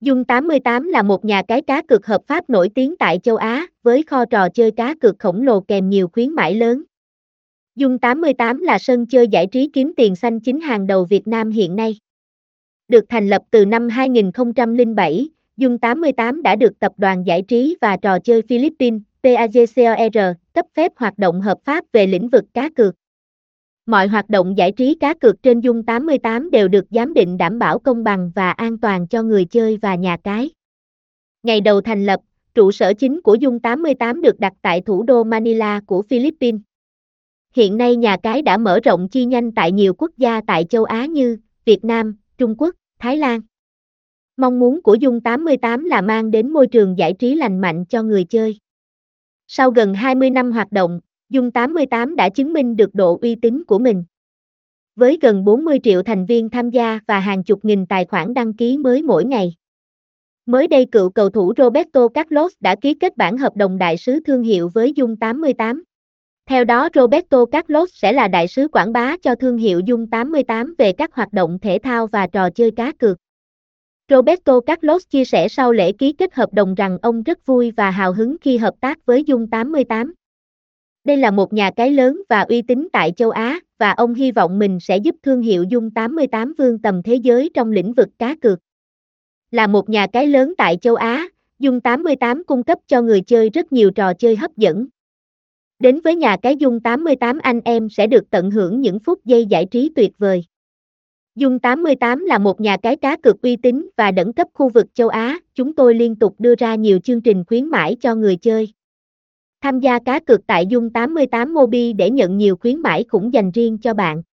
Dung 88 là một nhà cái cá cược hợp pháp nổi tiếng tại châu Á, với kho trò chơi cá cược khổng lồ kèm nhiều khuyến mãi lớn. Dung 88 là sân chơi giải trí kiếm tiền xanh chính hàng đầu Việt Nam hiện nay. Được thành lập từ năm 2007, Dung 88 đã được Tập đoàn Giải trí và Trò chơi Philippines, PAGCOR, cấp phép hoạt động hợp pháp về lĩnh vực cá cược. Mọi hoạt động giải trí cá cược trên Dung 88 đều được giám định đảm bảo công bằng và an toàn cho người chơi và nhà cái. Ngày đầu thành lập, trụ sở chính của Dung 88 được đặt tại thủ đô Manila của Philippines. Hiện nay nhà cái đã mở rộng chi nhánh tại nhiều quốc gia tại châu Á như Việt Nam, Trung Quốc, Thái Lan. Mong muốn của Dung 88 là mang đến môi trường giải trí lành mạnh cho người chơi. Sau gần 20 năm hoạt động, Dung 88 đã chứng minh được độ uy tín của mình. Với gần 40 triệu thành viên tham gia và hàng chục nghìn tài khoản đăng ký mới mỗi ngày. Mới đây cựu cầu thủ Roberto Carlos đã ký kết bản hợp đồng đại sứ thương hiệu với Dung 88. Theo đó, Roberto Carlos sẽ là đại sứ quảng bá cho thương hiệu Dung 88 về các hoạt động thể thao và trò chơi cá cược. Roberto Carlos chia sẻ sau lễ ký kết hợp đồng rằng ông rất vui và hào hứng khi hợp tác với Dung 88. Đây là một nhà cái lớn và uy tín tại châu Á, và ông hy vọng mình sẽ giúp thương hiệu Dung 88 vươn tầm thế giới trong lĩnh vực cá cược. Là một nhà cái lớn tại châu Á, Dung 88 cung cấp cho người chơi rất nhiều trò chơi hấp dẫn. Đến với nhà cái Dung 88 anh em sẽ được tận hưởng những phút giây giải trí tuyệt vời. Dung 88 là một nhà cái cá cược uy tín và đẳng cấp khu vực châu Á, chúng tôi liên tục đưa ra nhiều chương trình khuyến mãi cho người chơi. Tham gia cá cược tại Dung 88 Mobi để nhận nhiều khuyến mãi khủng dành riêng cho bạn.